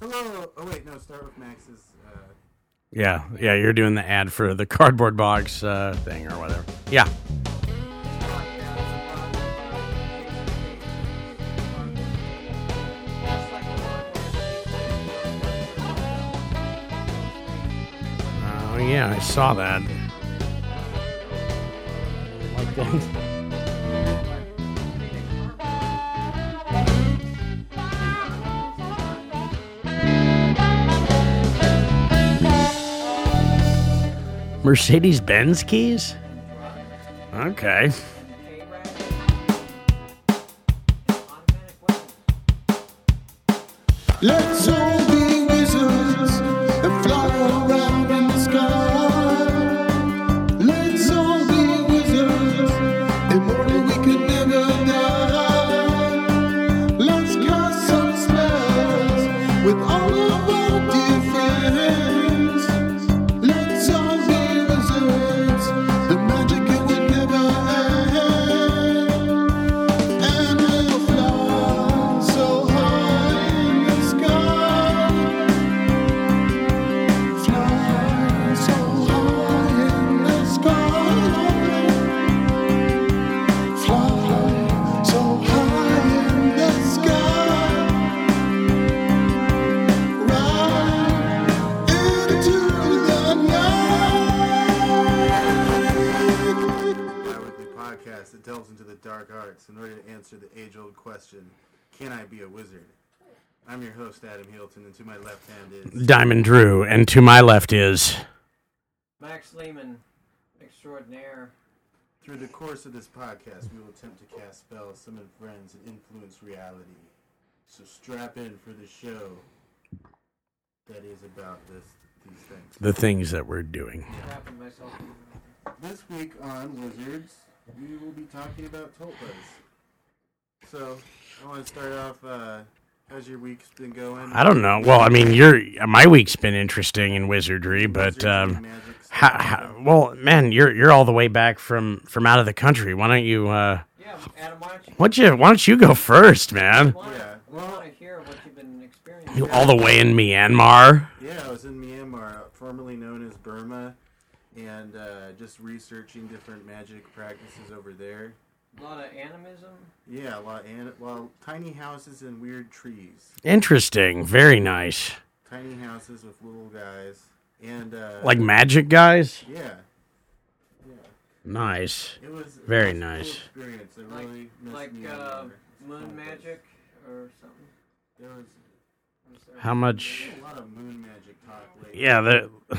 Hello. Oh wait, no. Start with Max's. Uh, Yeah, yeah, you're doing the ad for the cardboard box uh, thing or whatever. Yeah. Oh yeah, I saw that. Like that. Mercedes Benz keys? Okay. Let's all Diamond Drew, and to my left is. Max Lehman, extraordinaire. Through the course of this podcast, we will attempt to cast spells, summon friends, and influence reality. So strap in for the show that is about this these things. The things that we're doing. Trapping myself. in- This week on Wizards, we will be talking about tulpas. So, I want to start off. Uh, how's your week's been going? I don't know. Well, I mean, your my week's been interesting in wizardry, but um, magic how, how, well, man, you're you're all the way back from from out of the country. Why don't you? Uh, Yeah, Adam, why don't you? why don't you? Why don't you go first, man? Yeah, we well- want to hear what you've been experiencing. You all the way in Myanmar. Yeah, I was in Myanmar, formerly known as Burma, and uh, just researching different magic practices over there. A lot of animism. Yeah, a lot, and well, tiny houses and weird trees. Interesting. Very nice. Tiny houses with little guys, and uh, Like magic guys. yeah, yeah. Nice. It was Very it was nice. Cool experience. It Like- really missed like me uh, moon magic or something. There was I'm. How much? a lot of moon magic talk. Yeah. The.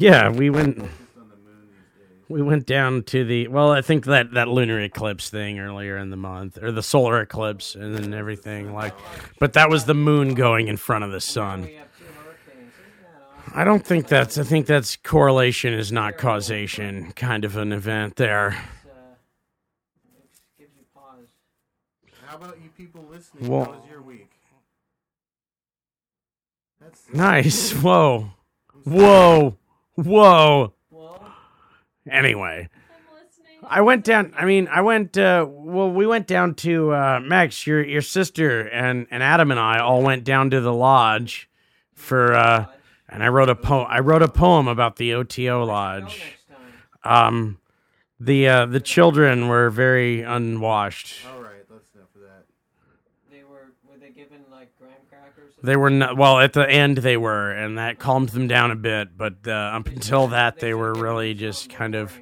Yeah, we went. Focused on the moon these days. We went down to the well, I think that that lunar eclipse thing earlier in the month, or the solar eclipse, and then everything like. But that was the moon going in front of the sun. we have two hurricanes. Isn't that awesome? I don't think that's. I think that's correlation is not causation kind of an event there. It's, it gives you pause. How about you people listening? Well- How was your week? That's Nice. Whoa. Whoa. Whoa. Well, Anyway. I went down. I mean, I went. Uh, well, we went down to uh, Max, your your sister, and and Adam and I all went down to the lodge for. Uh, and I wrote a poem. I wrote a poem about the OTO lodge. Um, the uh, the children were very unwashed. all right. That's enough of that. They were were they given like graham crackers? They were not well at the end. They were, and that calmed them down a bit. But uh, up until that, they were really just kind of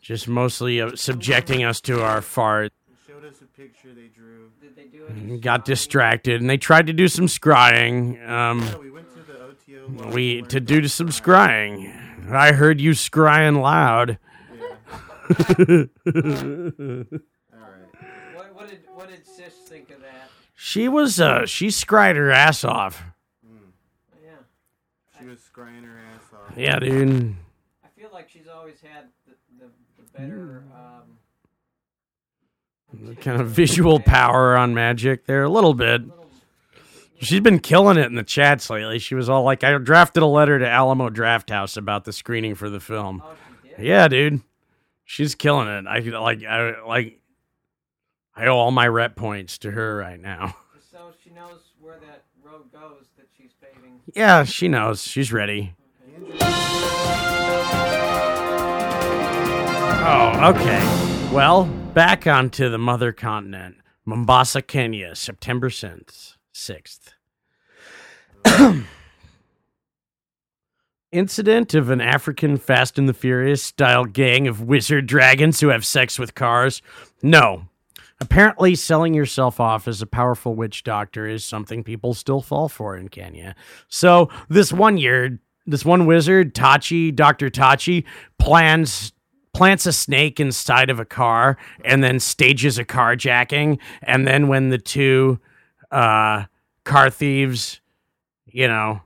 just mostly uh, subjecting us to our fart. They showed us a picture they drew. Did they do it? got distracted and they tried to do some scrying um Yeah, we went to the OTO. we to to do about some scrying. scrying i heard you scrying loud Yeah. All right. What, what did what did Sis think of that? She was uh she scryed her ass off. Yeah, She was scrying her ass off. yeah dude. I feel like she's always had the the, the better. Um, kind of visual power on magic there a little bit. She's been killing it in the chats lately. She was all like i drafted a letter to Alamo Drafthouse about the screening for the film. Oh, she did. yeah dude. She's killing it. I like i like i owe all my rep points to her right now So she knows where that road goes that she's paving. Yeah, she knows. She's ready. Oh, okay. Well, back onto the mother continent. Mombasa, Kenya, September 6th. 6th. Incident of an African Fast and the Furious style gang of wizard dragons who have sex with cars? No. Apparently, selling yourself off as a powerful witch doctor is something people still fall for in Kenya. So, this one year, this one wizard, Tachi, Dr. Tachi, plans plants a snake inside of a car and then stages a carjacking and then when the two uh car thieves, you know,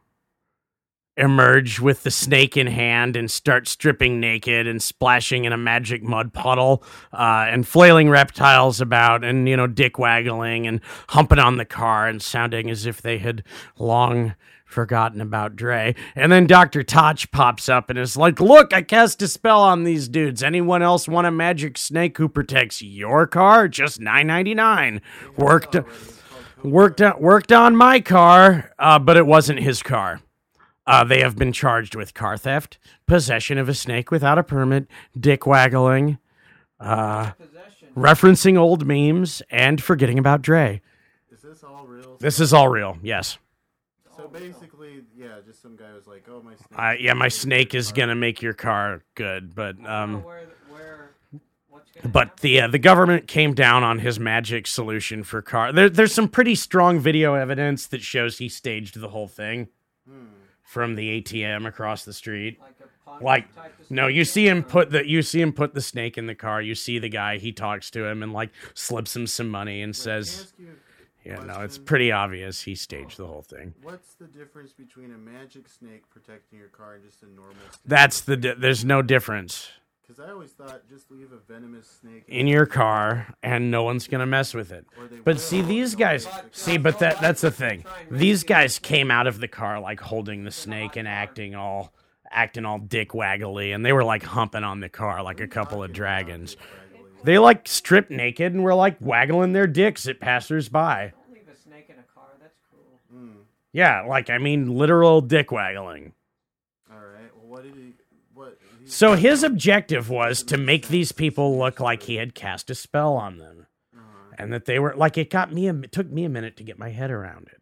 emerge with the snake in hand and start stripping naked and splashing in a magic mud puddle uh, and flailing reptiles about and you know dick waggling and humping on the car and sounding as if they had long forgotten about Dre. And then Dr. Toch pops up and is like, Look, I cast a spell on these dudes. Anyone else want a magic snake who protects your car? Just nine ninety nine. Worked worked worked on my car, uh, but it wasn't his car. Uh, they have been charged with car theft, possession of a snake without a permit, dick waggling, uh, referencing old memes, and forgetting about Dre. Is this all real? This is all real, yes. so basically, yeah, just some guy was like, "Oh, my snake." Uh, yeah, my snake is gonna make your car good, but I don't know um, where, where, but the uh, the government came down on his magic solution for car. There, there's some pretty strong video evidence that shows he staged the whole thing. From the ATM across the street. like like no you see him put the you see him put the snake in the car you see the guy he talks to him and like slips him some money and Wait, says yeah no it's pretty obvious he staged the whole thing What's the difference between a magic snake protecting your car and just a normal snake? that's the di- there's no difference Because I always thought just leave a venomous snake in your car and no one's gonna mess with it but will, see these they'll guys make it- see but that that's the thing these guys came out of the car like holding the snake and acting all acting all dick waggly and they were like humping on the car like a couple of dragons they like stripped naked and were like waggling their dicks at passersby leave a snake in a car. That's cruel. Hmm. Yeah, like I mean literal dick waggling. All right. Well, what did he? What? He, So his objective was to make these people look like he had cast a spell on them. Uh-huh. And that they were like it got me a, it took me a minute to get my head around it.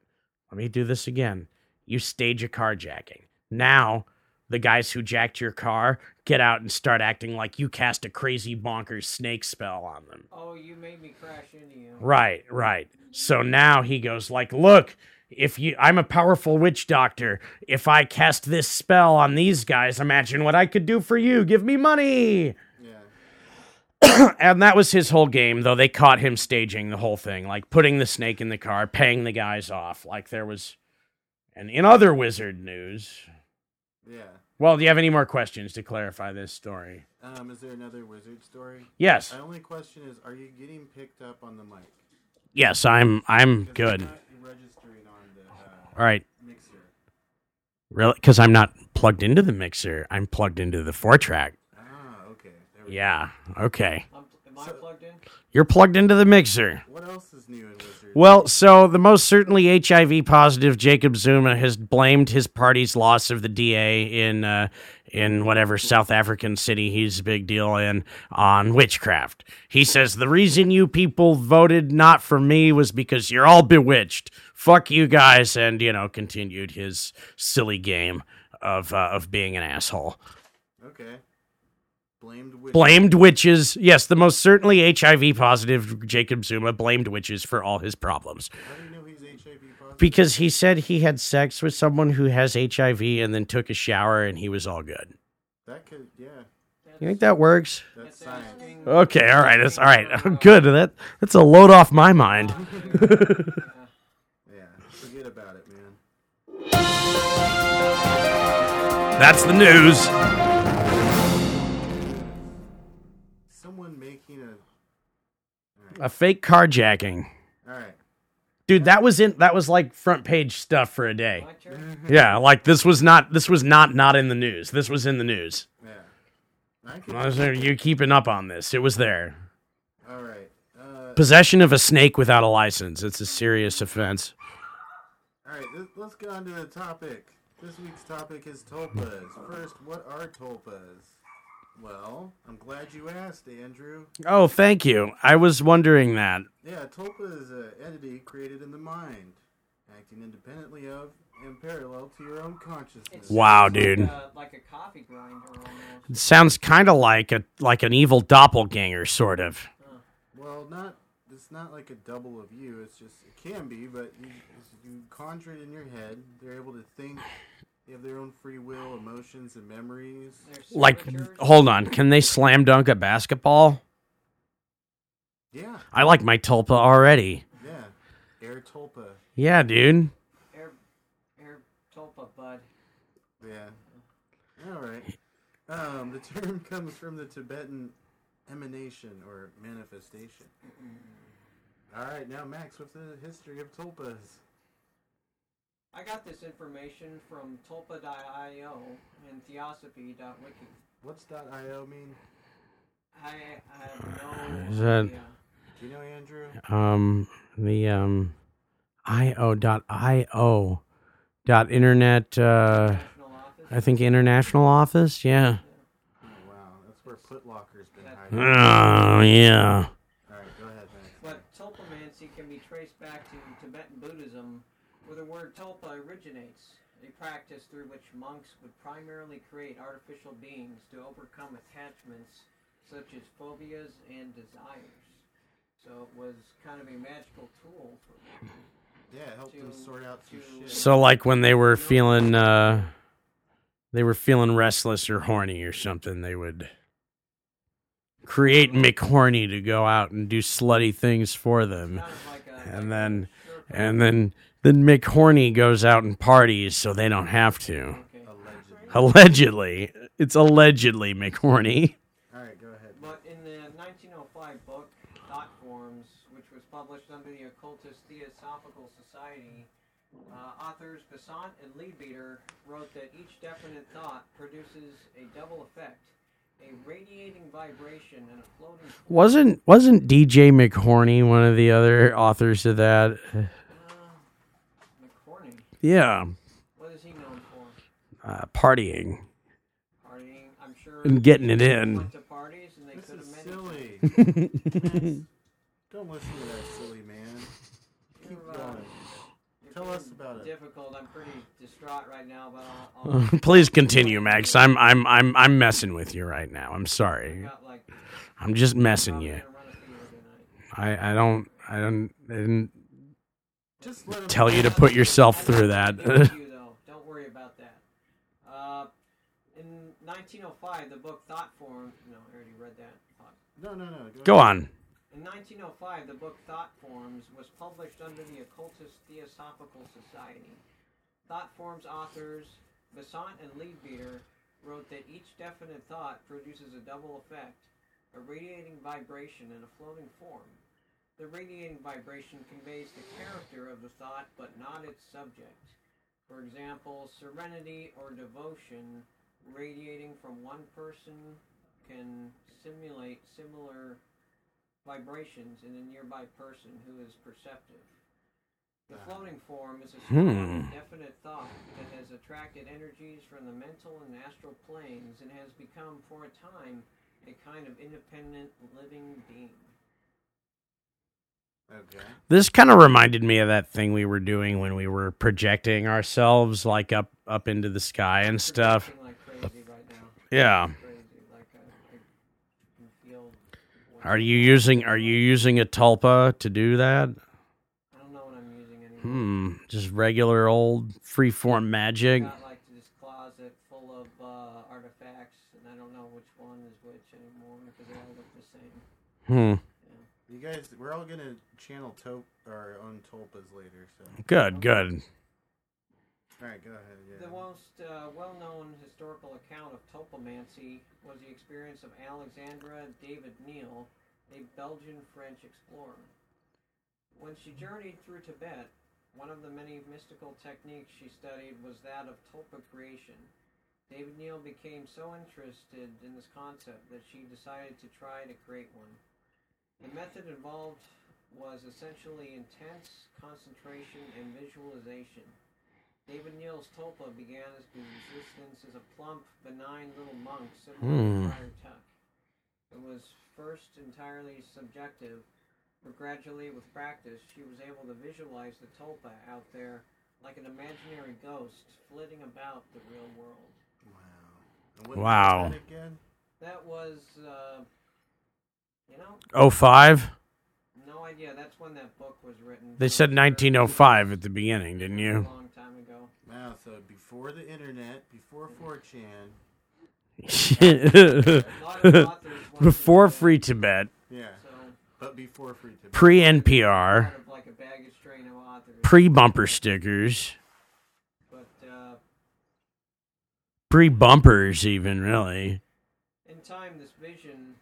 Let me do this again. You stage a carjacking. Now, the guys who jacked your car get out and start acting like you cast a crazy bonkers snake spell on them. Oh, you made me crash into you. Right, right. So now he goes like, "Look, if you I'm a powerful witch doctor. If I cast this spell on these guys, imagine what I could do for you. Give me money." yeah. And that was his whole game, though they caught him staging the whole thing, like putting the snake in the car, paying the guys off, like there was and in other wizard news. Yeah. Well, do you have any more questions to clarify this story? Um, is there another wizard story? Yes. My only question is, are you getting picked up on the mic? Yes, I'm I'm good. I'm not registering on the uh, All right. mixer. Really? Cuz I'm not plugged into the mixer. I'm plugged into the 4-track. Ah, okay. There we Yeah. Okay. I'm, am I So- plugged in? You're plugged into the mixer. What else is new in wizard? Well, so the most certainly HIV positive Jacob Zuma has blamed his party's loss of the DA in uh, in whatever South African city he's a big deal in on witchcraft. He says the reason you people voted not for me was because you're all bewitched. Fuck you guys, and you know continued his silly game of uh, of being an asshole. Okay. Blamed witch. Blamed witches. Yes, the most certainly HIV positive Jacob Zuma blamed witches for all his problems. How do you know he's HIV positive? Because he said he had sex with someone who has HIV and then took a shower and he was all good. that could, yeah. You think that works? That's science. Okay, all right, that's all right. Good. That that's a load off my mind. Yeah. Forget about it, man. That's the news. Someone making a. A fake carjacking. All right. Dude, that was in that was like front page stuff for a day. My church? Yeah, like this was not this was not not in the news. This was in the news. Yeah. I could, I was there- You keeping up on this? It was there. all right. Uh, Possession of a snake without a license. It's a serious offense. All right, let's, let's get on to the topic. This week's topic is tulpas. First, what are tulpas? Well, I'm glad you asked, Andrew. Oh, thank you. I was wondering that. Yeah, a tulpa is an entity created in the mind, acting independently of and parallel to your own consciousness. It's Wow, like dude. a- like a coffee grinder. It sounds kind of like a like an evil doppelganger, sort of. Well, not it's not like a double of you. It's just it can be, but you you conjure it in your head. They're able to think. They have their own free will, emotions, and memories. Like, hold on, can they slam dunk a basketball? Yeah, I like my tulpa already. yeah. Air tulpa. Yeah, dude. Air, air tulpa, bud. Yeah. All right. Um, the term comes from the Tibetan emanation or manifestation. All right, now Max, what's the history of tulpas? I got this information from tulpa.io and theosophy.wiki. What's .io mean? I, I have no Is that- idea. Do you know Andrew? Um, the um, io dot io dot internet. Uh, National office. I think international office. Yeah. Oh, wow, that's where Putlocker's been That's- hiding. Oh yeah. All right, go ahead, Max. But tulpamancy can be traced back to Tibetan Buddhism, where the word tulpa originates, a practice through which monks would primarily create artificial beings to overcome attachments such as phobias and desires. So it was kind of a magical tool for them. Yeah, help them to- sort out some shit. So like when they were feeling uh, they were feeling restless or horny or something, they would create McHorny to go out and do slutty things for them. Kind of like a, And like then- Sherpa. And then then Mick McHorny goes out and parties so they don't have to. Okay. Allegedly. Allegedly. It's allegedly McHorny. All right, go ahead. But in the 1905 book, Thought Forms, which was published under the Occultist Theosophical Society, uh, authors Besant and Leadbeater wrote that each definite thought produces a double effect, a radiating vibration and a floating. Wasn't wasn't DJ McHorny one of the other authors of that? McCorney, Yeah, what is he known for? uh, partying. Partying, I'm sure. And getting it in. To parties and they This is silly. mentioned. Don't listen to that silly man. Keep You're, uh, going. Tell us being about it. Difficult. I'm pretty distraught right now, but I'll. I'll Please continue, Max. I'm I'm I'm I'm messing with you right now. I'm sorry. I'm just messing you. gonna run a fever tonight. I I don't I don't I didn't Just let him tell you to put yourself through that. Thank you, though. Don't worry about that. Uh, in 1905, the book Thought Form. No, I already read that. No, no, no. Go on. In 1905, the book Thought Forms was published under the Occultist Theosophical Society. Thought Forms authors Besant and Leadbeater wrote that each definite thought produces a double effect, a radiating vibration and a floating form. The radiating vibration conveys the character of the thought but not its subject. For example, serenity or devotion radiating from one person can simulate similar vibrations in a nearby person who is perceptive. The floating form is a strong, Hmm. definite thought that has attracted energies from the mental and astral planes and has become, for a time, a kind of independent living being. Okay. This kind of reminded me of that thing we were doing when we were projecting ourselves like up up into the sky and stuff. Like right. Yeah. Like I, I can feel. what- Are you using Are you using a tulpa to do that? I don't know what I'm using anymore. Hmm. Just regular old freeform magic. got like this closet full of uh, artifacts, and I don't know which one is which anymore because they all look the same. Hmm. You guys, we're all gonna channel to- our own tulpas later. So, Good. Good. all right, go ahead. Yeah. The most uh, well-known historical account of tulpamancy was the experience of Alexandra David Neal, a Belgian-French explorer. When she journeyed through Tibet, one of the many mystical techniques she studied was that of tulpa creation. David-Néel became so interested in this concept that she decided to try to create one. The method involved was essentially intense concentration and visualization. David-Néel's Tulpa began his existence as a plump, benign little monk similar Hmm. to Friar Tuck. It was first entirely subjective, but gradually, with practice, she was able to visualize the Tulpa out there like an imaginary ghost flitting about the real world. Wow. And what Wow. that again? That was, uh, you know, Oh five. no idea. That's when that book was written. They said 1905 at the beginning, didn't A you? long time ago. Wow. So before the internet, before 4chan. A lot of authors wanted Before to- Free Tibet, Yeah. So, But before free to pre NPR, kind of like a baggage train of authors. pre bumper stickers, but uh, pre bumpers, even really. in time, this vision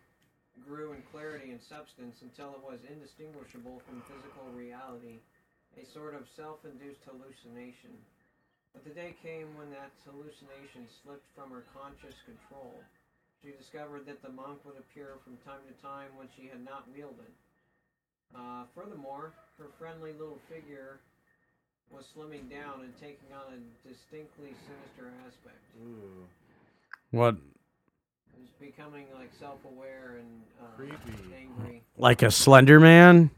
grew in clarity and substance until it was indistinguishable from physical reality, a sort of self-induced hallucination. But the day came when that hallucination slipped from her conscious control. She discovered that the monk would appear from time to time when she had not wielded. Uh, furthermore, her friendly little figure was slimming down and taking on a distinctly sinister aspect. Ooh. What, It becoming like self-aware and uh, Creepy. angry. like a Slender Man?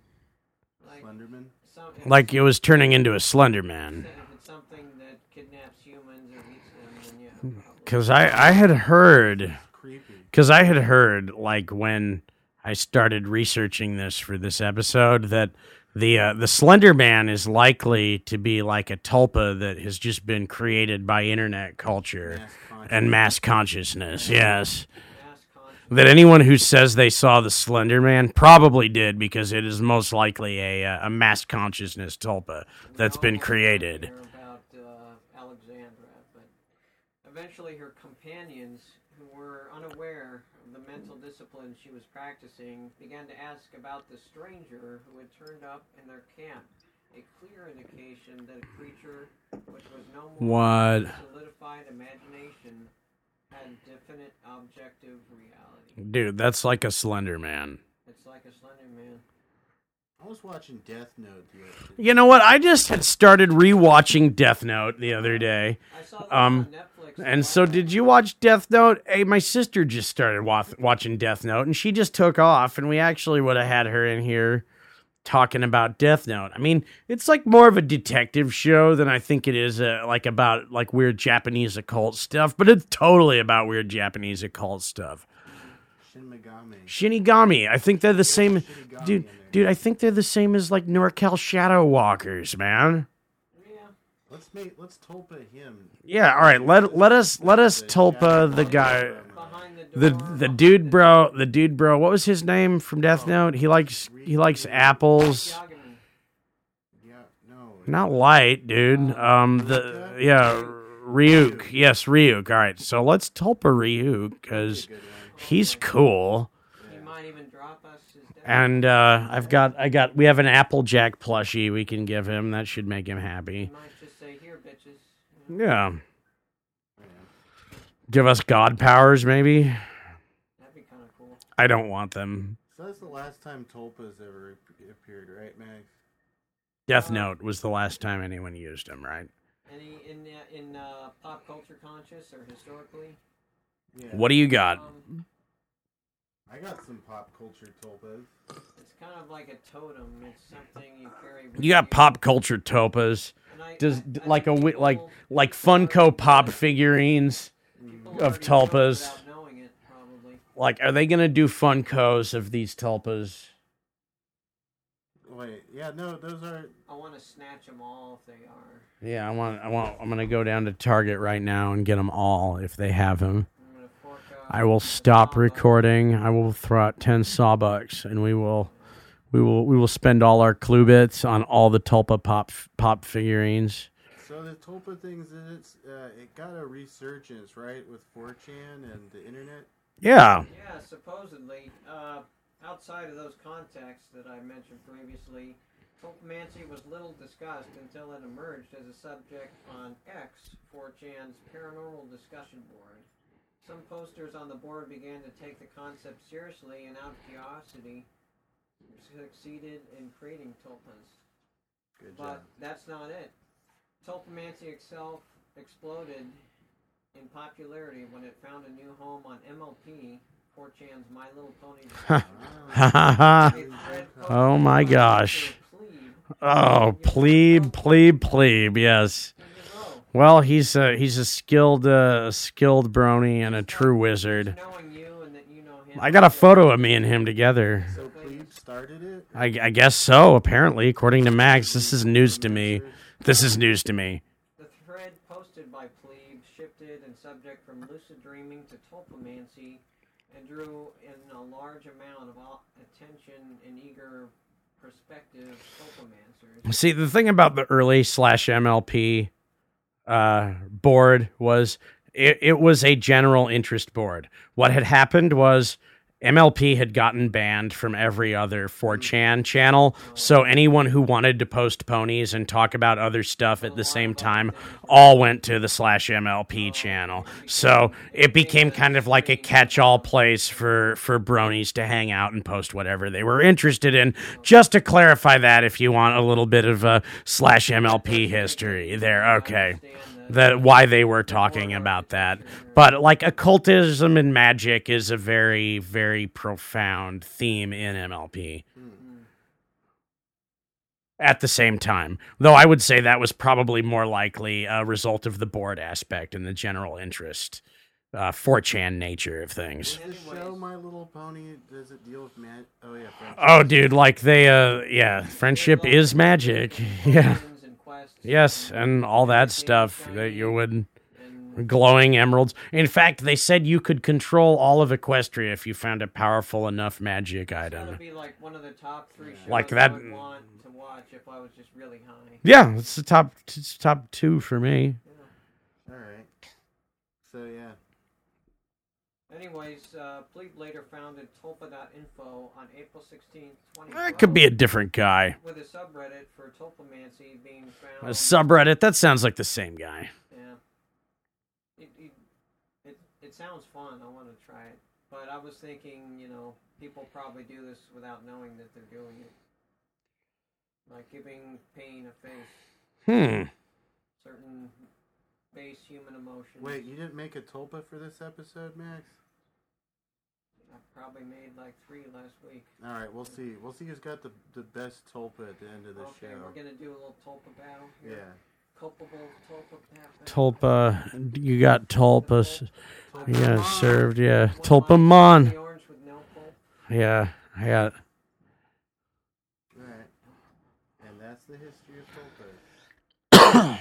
Like Slenderman. some, if Like it was turning into a Slender Man. If it's something that kidnaps humans or eats them, then yeah. probably. Because I, I had heard, Creepy. because I had heard, like when I started researching this for this episode, that the uh, the Slender Man is likely to be like a tulpa that has just been created by internet culture Mass and mass consciousness. Yes. Mass that anyone who says they saw the Slender Man probably did because it is most likely a uh, a mass consciousness tulpa that's been created. About uh, Alexandra, but eventually her companions, who were unaware of the mental discipline she was practicing, began to ask about the stranger who had turned up in their camp. A clear indication that a creature which was no more What? than solidified imagination had definite objective reality. Dude, that's like a Slender Man. It's like a Slender Man. I was watching Death Note the other You know what? I just had started rewatching Death Note the other day. I saw that Um, on Netflix. And so, did you watch Death Note? Hey, my sister just started wa- watching Death Note, and she just took off, and we actually would have had her in here talking about Death Note. I mean, it's like more of a detective show than I think it is uh, like about like weird Japanese occult stuff, but it's totally about weird Japanese occult stuff. Shin Shinigami, I think they're the same, Shinigami dude. Dude, I think they're the same as like NorCal Shadow Walkers, man. Yeah. Let's make let's tulpa him. Yeah, all right. Let let us let us tulpa the guy. Walker from, uh, Behind the the dude bro the dude bro what was his name from death note he likes he likes apples Yeah, no. not light dude um the yeah ryuk yes ryuk all right so let's tulpa ryuk because Good one. He's cool He might even drop us and uh i've got i got we have an applejack plushie we can give him that should make him happy might just say, "Here, bitches." Yeah Yeah. give us god powers maybe that'd be kind of cool. i don't want them So that's the last time tulpas ever appeared, right, Max? death note was the last time anyone used him, right Any in uh, in uh, pop culture conscious or historically? Yeah. what do you got Um, I got some pop culture tulpas. it's kind of like a totem. It's something you carry. With you got pop culture tulpas I- does I- I like a think wi- like like Funko Pop figurines. of already tulpas. knowing it, probably. Like, are they gonna do Funkos of these tulpas? Wait, yeah, no, those are. I want to snatch them all if they are. Yeah, I want. I want. I'm gonna go down to Target right now and get them all if they have them. I'm gonna fork out I will stop recording. I will throw out ten sawbucks, and we will, we will, we will spend all our clue bits on all the tulpa pop pop figurines. So the tulpa things, it's uh, it got a resurgence, right, with 4chan and the internet. Yeah, Yeah, supposedly. Uh, outside of those contexts that I mentioned previously, Tulpamancy was little discussed until it emerged as a subject on X, 4chan's paranormal discussion board. Some posters on the board began to take the concept seriously, and out of curiosity, succeeded in creating tulpas. Good job. But that's not it. Tulpamancy itself exploded in popularity when it found a new home on MLP, 4chan's My Little Pony. Ha ha ha. Oh my gosh. Oh, plebe, plebe, plebe. Yes. There you go. Well, he's a he's a skilled uh, skilled brony and a true wizard. Knowing you and that you know him. I got a photo of me and him together. So Plebe started it? I, I guess so. Apparently, according to Max, this is news to me. This is news to me. The thread posted by Plebe shifted in subject from lucid dreaming to tulpamancy and drew in a large amount of attention and eager prospective tulpamancers. See, the thing about the early slash MLP uh, board was it, it was a general interest board. What had happened was MLP had gotten banned from every other 4chan channel, so anyone who wanted to post ponies and talk about other stuff at the same time all went to the slash MLP channel. So it became kind of like a catch-all place for for bronies to hang out and post whatever they were interested in. Just to clarify that, if you want a little bit of a slash MLP history there, okay that why they were talking about that. But like occultism and magic is a very very profound theme in MLP. At the same time, though I would say that was probably more likely a result of the board aspect and the general interest, uh, 4chan nature of things. The show My Little Pony, does it deal with man? Oh, yeah. friendship. Oh, dude, like they, uh, yeah, friendship is magic. Yeah. Missions and quests Yes, and all that stuff that you would. glowing emeralds. In fact, they said you could control all of Equestria if you found a powerful enough magic item. be like one of the top three Like I that- would want to watch if I was just really high. Yeah, it's the top it's top two for me. All right. So, yeah. Anyways, uh, Plebe later founded Tulpa.info on April 16, 2012. That could be a different guy. With a subreddit for tulpamancy being A subreddit. That sounds like the same guy. yeah. It, it, it, it sounds fun. I want to try it. But I was thinking, you know, people probably do this without knowing that they're doing it. Like giving pain a face. Hmm. Certain base human emotions. Wait, you didn't make a tulpa for this episode, Max? I probably made like three last week. All right, we'll see. We'll see who's got the, the best tulpa at the end of the okay, show. we're gonna do a little tulpa battle. Yeah. Culpable tulpa battle. Tulpa. You got tulpas. Tulpa Yeah, Mom. served. Yeah. One Tulpa orange, mon. orange with no pulp. Yeah. I got. All right. And that's the history of tulpas.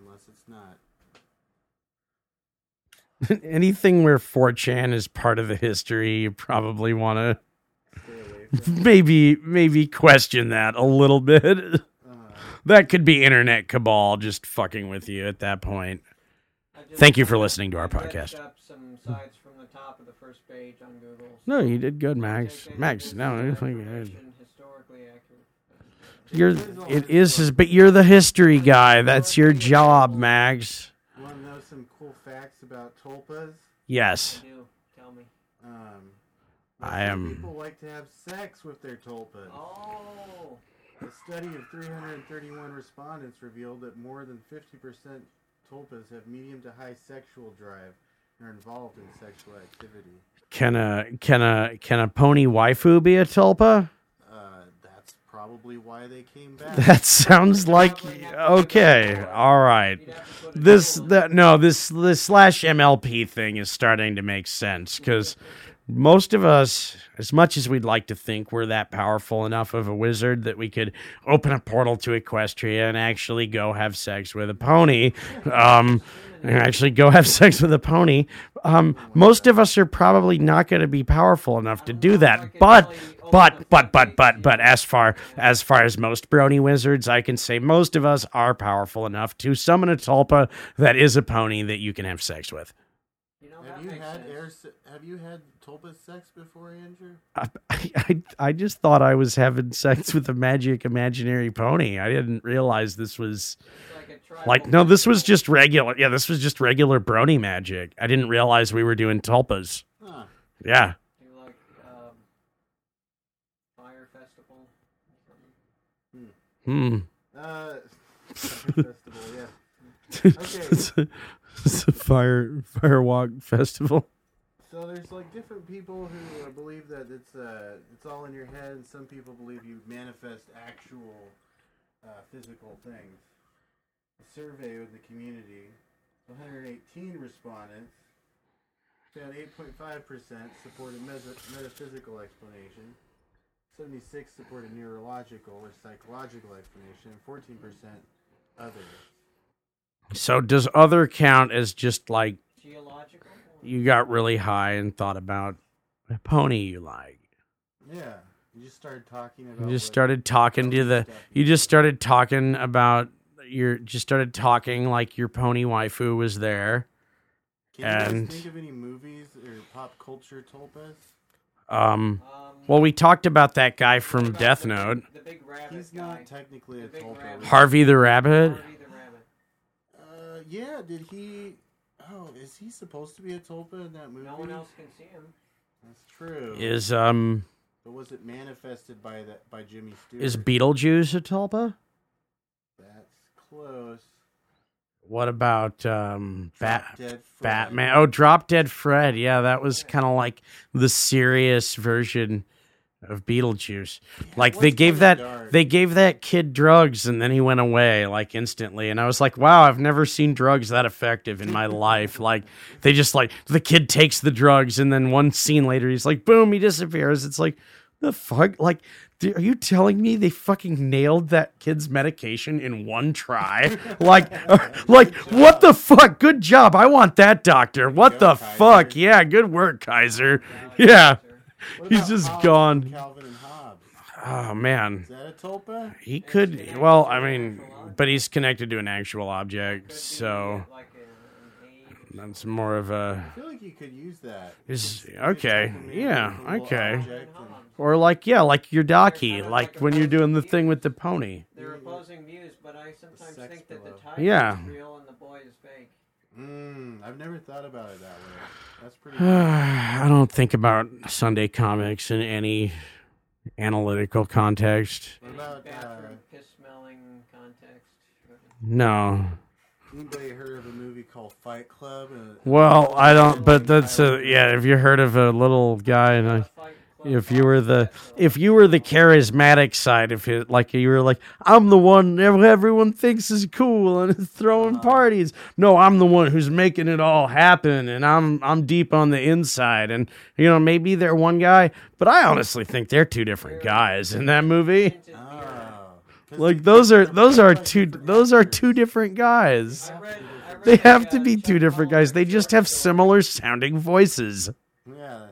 Unless it's not. Anything where 4chan is part of the history, you probably want to Stay away from. maybe maybe question that a little bit. Uh, That could be internet cabal just fucking with you at that point. Thank you for listening to our podcast. up some sites from the top of the first page on Google. No, you did good, Max. Max, no, as it's like, information you're it is, but you're the history guy. That's your job, Max. you want to know some cool facts about tulpas? Yes, I do. Tell me. Um, I am- People like to have sex with their tulpas. Oh, A study of 331 respondents revealed that more than 50% tulpas have medium to high sexual drive and are involved in sexual activity. can a can a can a pony waifu be a tulpa? Uh, that's probably why they came back. That sounds like okay. All right. you'd have to put a This that no this this slash MLP thing is starting to make sense because most of us, as much as we'd like to think we're that powerful enough of a wizard that we could open a portal to Equestria and actually go have sex with a pony, um, and actually go have sex with a pony, um, most of us are probably not going to be powerful enough to do that. But but but but but but as far as far as most brony wizards, I can say most of us are powerful enough to summon a tulpa that is a pony that you can have sex with. You know, have you had air? Have you had tulpa sex before, Andrew? I, I I just thought I was having sex with a magic imaginary pony. I didn't realize this was Like, like no, this was just regular. Yeah, this was just regular brony magic. I didn't realize we were doing tulpas. Huh. Yeah. Do like um, fire Hmm. Uh, festival, yeah. Okay. it's, a, it's a fire firewalk festival. So there's like different people who uh, believe that it's uh, it's all in your head. and Some people believe you manifest actual uh, physical things. A survey of the community, 118 respondents found 8.5% supported mes- metaphysical explanation, 76 supported neurological or psychological explanation, and 14% others. So does other count as just like Geological? you got really high and thought about a pony you like? Yeah, you just started talking about. You just started talking to the. You just started talking about your. Just started talking like your pony waifu was there. Can you guys and- think of any movies or pop culture tulpas? Um. Um, Well, we talked about that guy from Death the Note, The big rabbit He's guy. not technically a The big tulpa. rabbit. Harvey the Rabbit. Harvey the rabbit. Uh, yeah. Did he? Oh, is he supposed to be a tulpa in that movie? No one else can see him. That's true. Is um But was it manifested by that by Jimmy Stewart? is Beetlejuice a tulpa? That's close. What about um Bat Batman? Oh, Drop Dead Fred. Yeah, that was kind of like the serious version of Beetlejuice. Like they gave that dark. they gave that kid drugs and then he went away like instantly and I was like, "Wow, I've never seen drugs that effective in my life." Like they just like the kid takes the drugs and then one scene later he's like, "Boom, he disappears." It's like the fuck like are you telling me they fucking nailed that kid's medication in one try? like, uh, like what the fuck? Good job. I want that doctor. What Go, the Kaiser. fuck? Yeah, good work, Kaiser. Yeah, he's just Hobbes gone. and Oh man, Is that a tulpa? he could. Well, I mean, but he's connected to an actual object, so Like a, an aid. That's more of a. I feel like you could use that. Is okay, yeah, man with a little okay. and- Or like, yeah, like your docky, like like when you're doing the positive thing with the pony. They're opposing views, but I sometimes sex think that the pillow. tiger Yeah. is real and the boy is fake. Mm, I've never thought about it that way. That's pretty. I don't think about Sunday comics in any analytical context. what about uh, piss smelling context. No. Anybody heard of a movie called Fight Club? Uh, Well, I don't. But that's a yeah. Have you heard of a little guy and a if you were the if you were the charismatic side of it like you were like i'm the one everyone thinks is cool and is throwing parties no i'm the one who's making it all happen and i'm i'm deep on the inside and you know maybe they're one guy but i honestly think they're two different guys in that movie. 'Cause like those are those are two different those are two different guys I read, I read they have to be two different guys they just have similar sounding voices Yeah.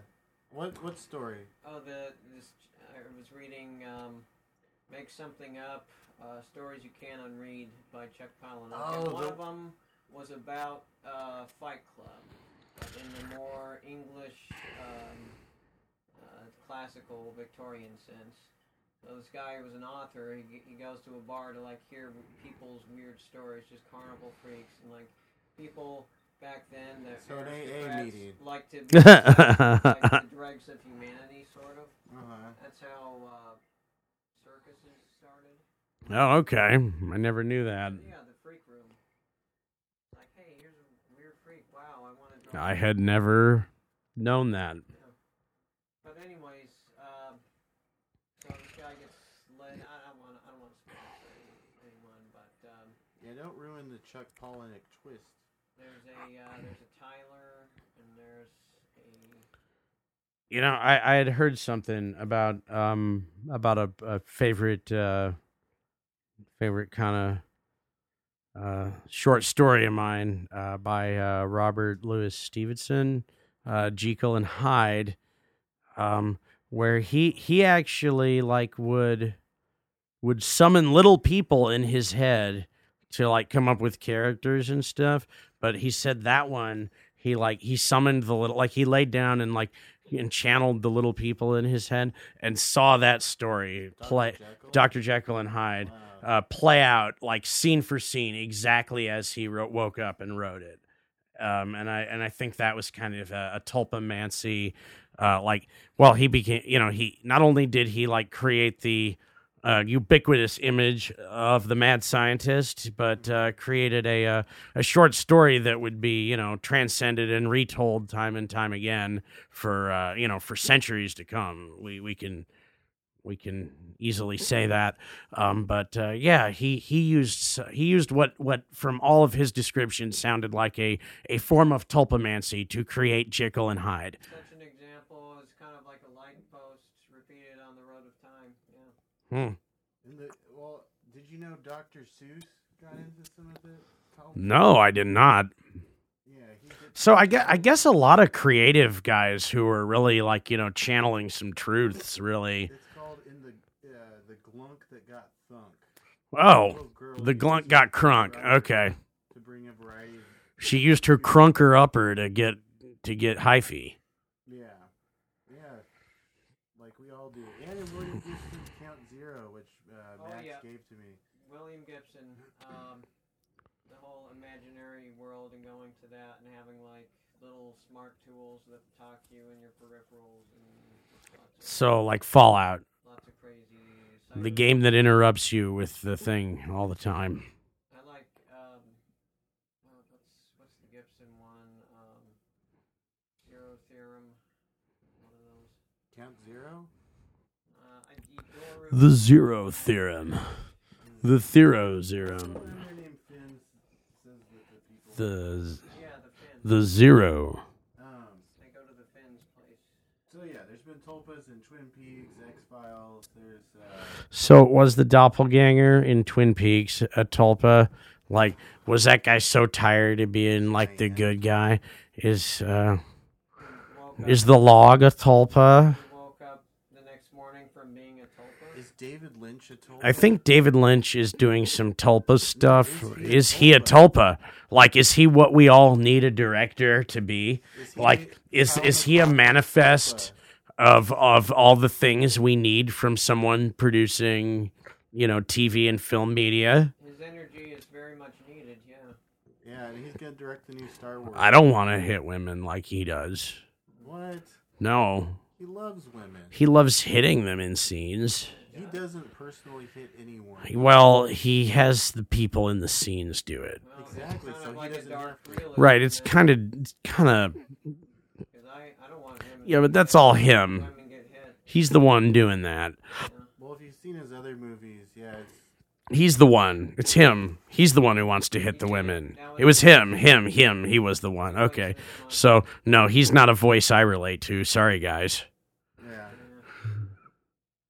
What what story? Oh, the this I was reading um, "Make Something Up: uh, Stories You Can't Unread" by Chuck Palahniuk. Oh, and one the- of them was about uh, Fight Club, in the more English, um, uh, classical Victorian sense. So this guy was an author. He, he goes to a bar to like hear people's weird stories, just carnival freaks and like people back then that So an AA meeting. like to be like the dregs of humanity, sort of. Uh-huh. That's how uh, circuses started. oh okay i never knew that Yeah, the freak room. Like, hey, here's a weird freak. Wow, I want to. I had never known that. But anyways, um, so this guy gets led. I don't want. I don't want to spoil it for any- anyone, but um, Yeah, don't ruin the Chuck Palahniuk twist. there's a uh, there's a Tyler and there's a You know, I, I had heard something about um about a, a favorite uh favorite kind of uh short story of mine uh by uh Robert Louis Stevenson, uh Jekyll and Hyde, um where he he actually like would would summon little people in his head to like come up with characters and stuff, but he said that one he like he summoned the little like he laid down and like and channeled the little people in his head and saw that story Dr. play Jekyll? Dr. Jekyll and Hyde Wow. uh, play out like scene for scene exactly as he wrote, woke up and wrote it. Um, and I and I think that was kind of a, a tulpamancy, uh, like well he became you know he not only did he like create the uh, ubiquitous image of the mad scientist, but uh, created a uh, a short story that would be you know transcended and retold time and time again for uh, you know for centuries to come. We we can we can easily say that. Um, but uh, yeah, he he used he used what what from all of his descriptions sounded like a a form of tulpamancy to create Jekyll and Hyde. Such an example is kind of like a light post repeated on the road of time. Yeah. Hmm. In the, well, did you know Dr. Seuss got into some of it? How- No, I did not. Yeah, did. So I guess I guess a lot of creative guys who are really like you know channeling some truths really. It's called in the uh, the glunk that got thunk. Oh, the it got crunk. Okay, To bring a variety. Of, she used her crunker upper to get to get hyphy. yeah, yeah, like we all do. And in William Gibson's Count Zero, which uh, Oh, Max yeah. gave to me. William Gibson, um, the whole imaginary world and going to that and having like little smart tools that talk to you in your peripherals and lots of, So like Fallout, lots of crazy. the cyber- game that interrupts you with the thing all the time. I like um, uh, what's what's the Gibson one? Um, Zero Theorem. One of those. Count Zero. Uh, I, Edoru- The zero theorem, the thero theorem, Someone in Finn says that the people. the yeah, the Finns. the zero. um, They go to the Finns place. so yeah, there's been tulpas in Twin Peaks, X Files. There's uh, So was the doppelganger in Twin Peaks a tulpa? Like, was that guy so tired of being like the good guy? Is uh, is the log a tulpa? woke up the next morning from being a tulpa. is David Lynch a tulpa? I think David Lynch is doing some tulpa stuff. Is he a tulpa? Like, is he what we all need a director to be? Is he Like, is is he a McCarthy manifest of of all the things we need from someone producing, you know, TV and film media? His energy is very much needed. Yeah. Yeah, and he's gonna direct the new Star Wars. I don't want to hit women like he does. What? No, He loves women. he loves hitting them in scenes. He doesn't personally hit anyone. Well, he has the people in the scenes do it. Well, Exactly, so of he like a doesn't dark have Right, it's kind of kind of 'cause I, I don't want him. Yeah, but that's all him. Women get hit. He's the one doing that. Well, if you've seen his other movies, yeah, it's He's the one. It's him. He's the one who wants to hit the women. It was him, him, him. He was the one. Okay. So, no, he's not a voice I relate to. Sorry, guys. yeah.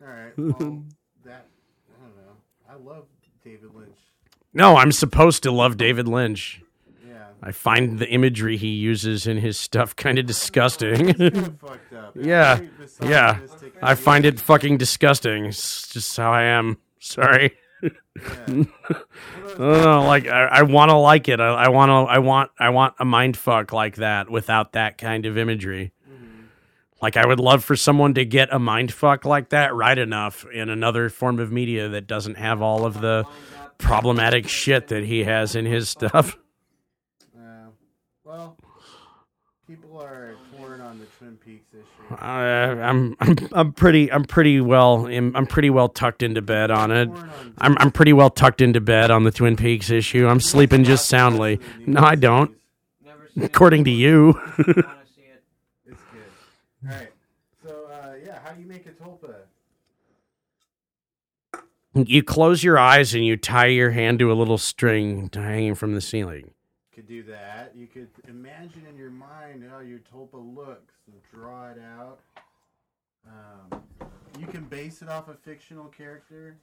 All right. Well, that I don't know. I love David Lynch. No, I'm supposed to love David Lynch. I find the imagery he uses in his stuff kind of disgusting. Yeah, yeah. I find it fucking disgusting. It's just how I am. Sorry. Yeah. I don't know. Like I, I want to like it. I, I want to. I want. I want a mind fuck like that without that kind of imagery. Like I would love for someone to get a mind fuck like that right enough in another form of media that doesn't have all of the problematic shit that he has in his stuff. Yeah. well, people are torn on the Twin Peaks issue. Uh, I'm, I'm I'm pretty I'm pretty well I'm, I'm pretty well tucked into bed on it. On I'm I'm pretty well tucked into bed on the Twin Peaks issue. I'm sleeping just soundly. No, I don't. Never seen it. According to you. want to see it. It's good. All right. So, uh, yeah, how do you make a tulpa? You close your eyes and you tie your hand to a little string hanging from the ceiling. Do that. You could imagine in your mind how your tulpa looks and draw it out. Um, you can base it off a fictional character,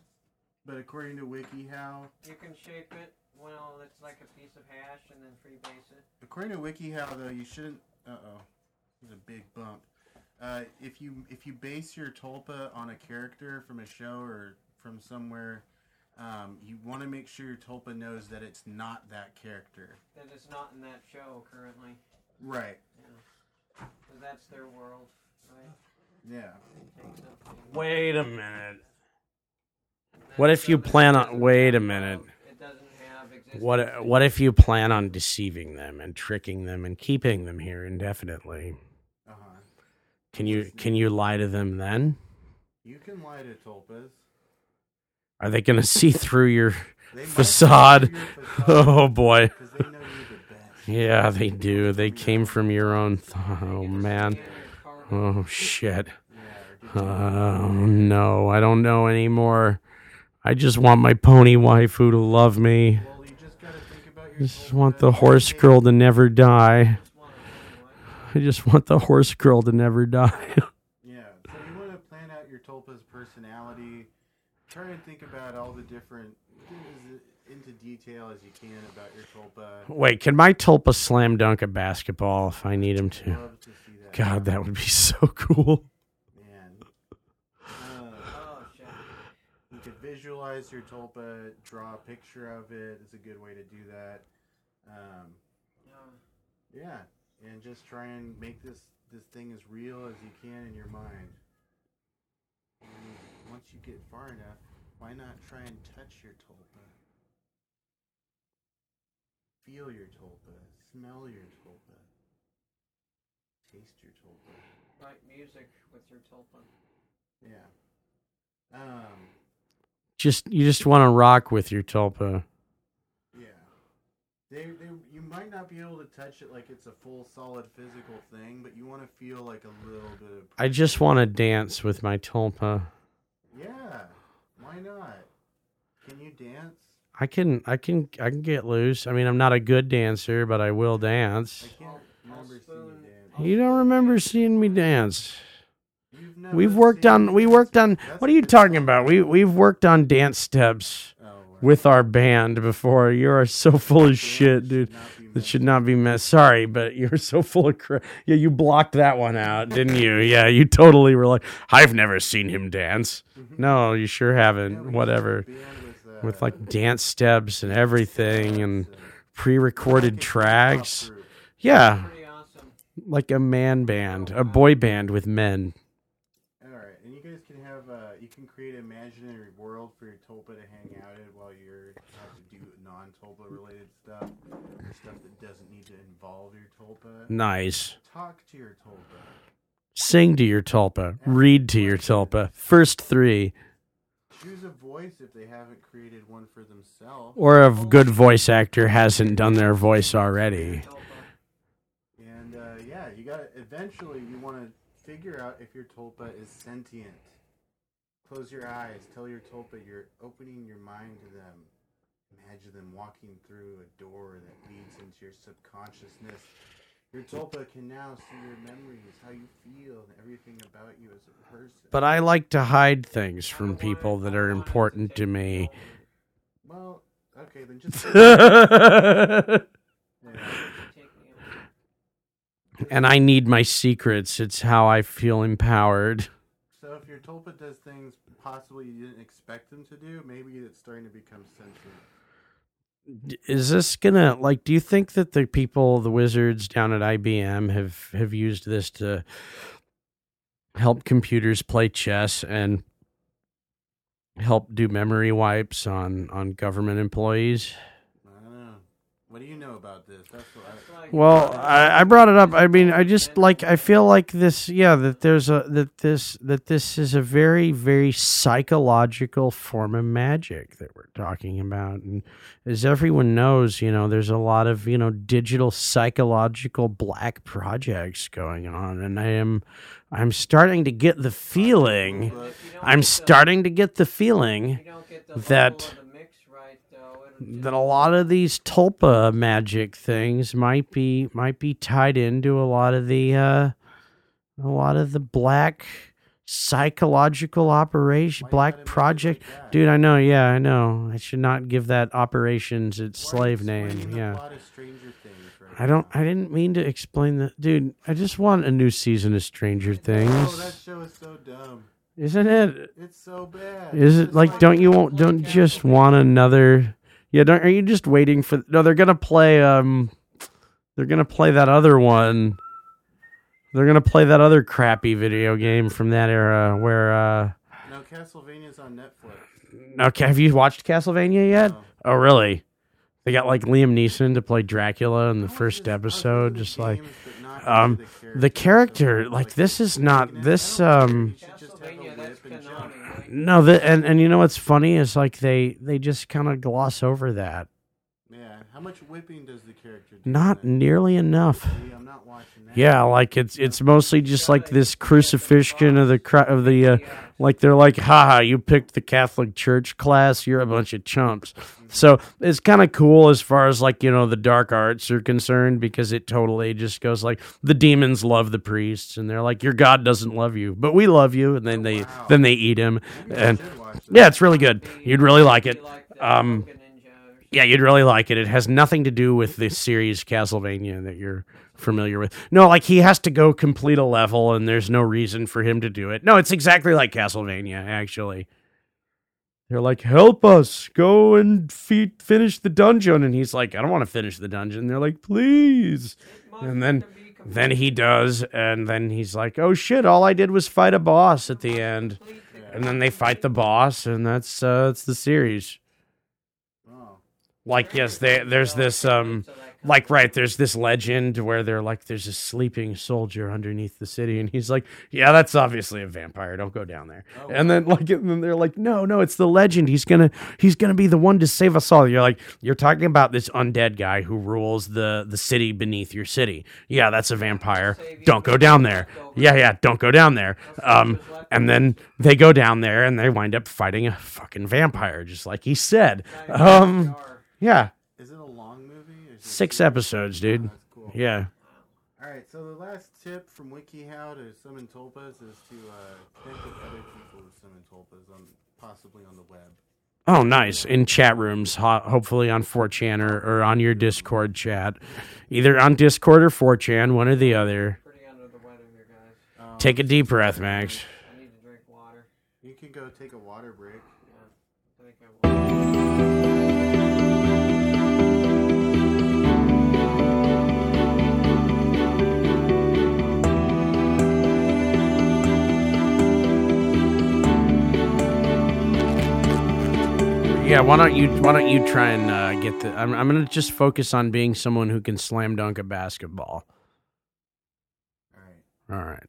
but according to WikiHow, You can shape it. Well, it's like a piece of hash and then freebase it. according to WikiHow, though, you shouldn't. Uh oh, there's a big bump. Uh, if you if you base your tulpa on a character from a show or from somewhere, um, you want to make sure your tulpa knows that it's not that character. That it's not in that show currently. Right. So that's their world, right? Yeah. Wait a minute. What if you plan on- wait a minute. It doesn't have existence. What what if you plan on deceiving them and tricking them and keeping them here indefinitely? Uh huh. Can you can you lie to them then? You can lie to tulpas. Are they gonna see through your facade? Oh boy. Because they know you're the best. Yeah, they do. They came from your own. Th- oh man. Oh shit. Yeah, or did you- Oh no, I don't know anymore. I just want my pony waifu to love me. just gotta think about your I just want the horse girl to never die. Just wanna know what- I just want the horse girl to never die. Yeah, so you want to plan out your tulpa's personality. Try to think about all the different, get into detail as you can about your tulpa. Wait, can my tulpa slam dunk a basketball if I need him to? Love to see that. God, that would be so cool. man. Uh, Oh you could visualize your tulpa, draw a picture of it. It's a good way to do that. Um, Yeah. yeah, and just try and make this this thing as real as you can in your mind. And once you get far enough, why not try and touch your tulpa? Feel your tulpa, smell your tulpa, taste your tulpa. Write music with your tulpa. Yeah. Um. Just you just want to rock with your tulpa. Yeah. They, they, you might not be able to touch it like it's a full solid physical thing, but you want to feel like a little bit of. I just want to dance with my tulpa. Yeah. Why not? Can you dance? I can I can I can get loose. I mean, I'm not a good dancer, but I will dance. I can't I'll- I'll remember seeing you dance. You don't remember seeing me dance. We've worked on we worked on what are you talking about? We we've worked on dance steps right. With our band before. You are so full of shit, dude. That should not be messed. Sorry, but you're so full of crap. Yeah, you blocked that one out, didn't you? Yeah, you totally were like, I've never seen him dance. No, you sure haven't. Whatever. band with, uh, like dance steps and everything and a hip-hop tracks. Yeah, like a man band, a boy band with men. All right, and you guys can have uh, you can create an imaginary world for your tulpa to hang out in while you're have to do non-tulpa related stuff, or stuff that doesn't need to involve your tulpa. Nice. Talk to your tulpa. Sing to your tulpa. Read to your tulpa. First three. Choose a voice if they haven't created one for themselves. Or a good voice actor hasn't done their voice already. And uh, yeah, you got to eventually you want to figure out if your tulpa is sentient. Close your eyes. Tell your tulpa you're opening your mind to them. Imagine them walking through a door that leads into your subconsciousness. Your tulpa can now see your memories, how you feel, and everything about you as a person. But I like to hide things from people that are important to me. well, okay, then just and yeah. Take me out. I need my secrets. It's how I feel empowered. So if your tulpa does things possibly you didn't expect them to do, maybe it's starting to become sentient. Is this gonna like? Do you think that the people, the wizards down at IBM, have have used this to help computers play chess and help do memory wipes on on government employees? I don't know. What do you know about this? That's what I. It's like- Well, I, I brought it up. I mean, I just like I feel like this. Yeah, that there's a that this that this is a very very psychological form of magic that we're talking about, and as everyone knows, you know, there's a lot of you know digital psychological black projects going on, and I am I'm starting to get the feeling. But If you don't I'm starting to get the feeling if you don't get the that- level of the mix right, though, it'll just- that a lot of these tulpa magic things might be might be tied into a lot of the uh a lot of the black psychological operation Why black gotta make it project. like dude i know. Yeah i know. I should not give that operations its Why slave name. yeah. plot of Stranger Things right i don't i didn't mean to explain that dude i just want a new season of stranger things Oh, that show is so dumb. isn't it? It's so bad. Is it like don't you want don't just want another Yeah, don't are you just waiting for No, they're going to play um they're going to play that other one. They're going to play that other crappy video game from that era where uh No, Castlevania's on Netflix. Okay, have you watched Castlevania yet? No. Oh, really? They got like Liam Neeson to play Dracula in the first just- I was episode just like games, but not um, into the character So, like this is not this um think you should just have a Castlevania, that's whip and jump. Konami, right? No, the, and and you know what's funny is like they they just kind of gloss over that. Yeah. How much whipping does the character do? Not nearly enough. See, I'm not watching that. Yeah, like it's it's mostly just like this crucifixion of the of the uh, like they're like, haha, you picked the Catholic Church class, you're a bunch of chumps. So it's kind of cool as far as like you know the dark arts are concerned because it totally just goes like the demons love the priests and they're like your God doesn't love you, but we love you, and then they wow. then they eat him, Maybe and should watch that. yeah, it's really good. You'd really like it. You like the Um, Token Ninja or Yeah, you'd really like it. It has nothing to do with the series Castlevania that you're familiar with. No, like he has to go complete a level and there's no reason for him to do it. No, it's exactly like Castlevania, actually. They're like, help us, go and fe- finish the dungeon. And he's like, I don't want to finish the dungeon. They're like, please. And then, then he does. And then he's like, oh shit, all I did was fight a boss at the end. And then they fight the boss, and that's uh, that's the series. Oh. Like, yes, they, there's this um, So that comes- like right there's this legend where they're like there's a sleeping soldier underneath the city and he's like yeah that's obviously a vampire. Don't go down there. Oh, and then like and then they're like no no it's the legend. He's gonna he's gonna be the one to save us all. You're like you're talking about this undead guy who rules the the city beneath your city. Yeah that's a vampire. Don't go down there. Yeah yeah don't go down there. Um and then they go down there and they wind up fighting a fucking vampire just like he said. Um yeah Is it a long movie? Or is it six episodes dude That's cool. yeah All right. So the last tip from WikiHow to summon tulpas is to uh, connect with other people who summon tulpas on possibly on the web. Oh, nice. In chat rooms, ho- hopefully on 4chan or, or on your Discord chat. Either on Discord or 4chan, one or the other. Pretty under the weather here, guys. Um, Take a deep breath, Max. I need to drink water. You can go take a water break. Yeah, why don't you why don't you try and uh, get the I'm I'm going to just focus on being someone who can slam dunk a basketball. All right. All right.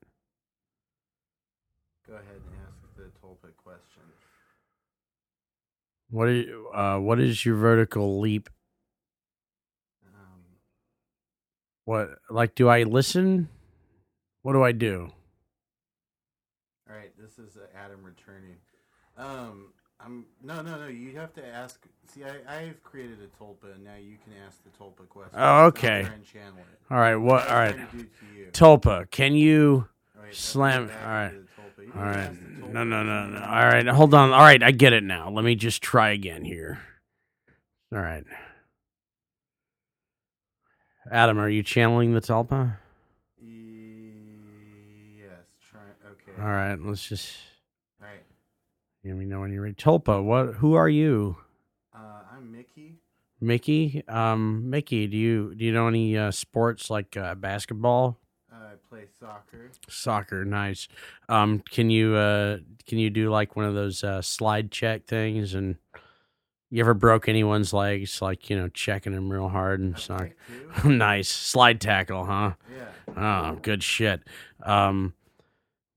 Go ahead and ask the tulpa question. What is uh what is your vertical leap? Um, What like do I listen? What do I do? all right. This is uh, Adam returning. Um, I'm no, no, no. You have to ask. See, I, I've created a tulpa, and now you can ask the tulpa question. Oh, okay. and it. All right, what all right. Try to do to you. Tulpa, can you right, Slam- all right. to the tulpa. You All right. ask the tulpa No, no, no, no. All right. Hold on. All right. I get it now. Let me just try again here. All right. Adam, are you channeling the Tulpa? Yes. Try. Okay. All right. Let's just. Let me know when you're ready. Tulpa, what? Who are you? Uh, I'm Mickey. Mickey. Um, Mickey. Do you do you know any uh, sports like uh, basketball, Uh, I play soccer. soccer? Nice. Um, can you uh can you do like one of those uh, slide check things and you ever broke anyone's legs like you know checking them real hard and soccer? nice slide tackle, huh? Yeah. Oh, good shit. Um,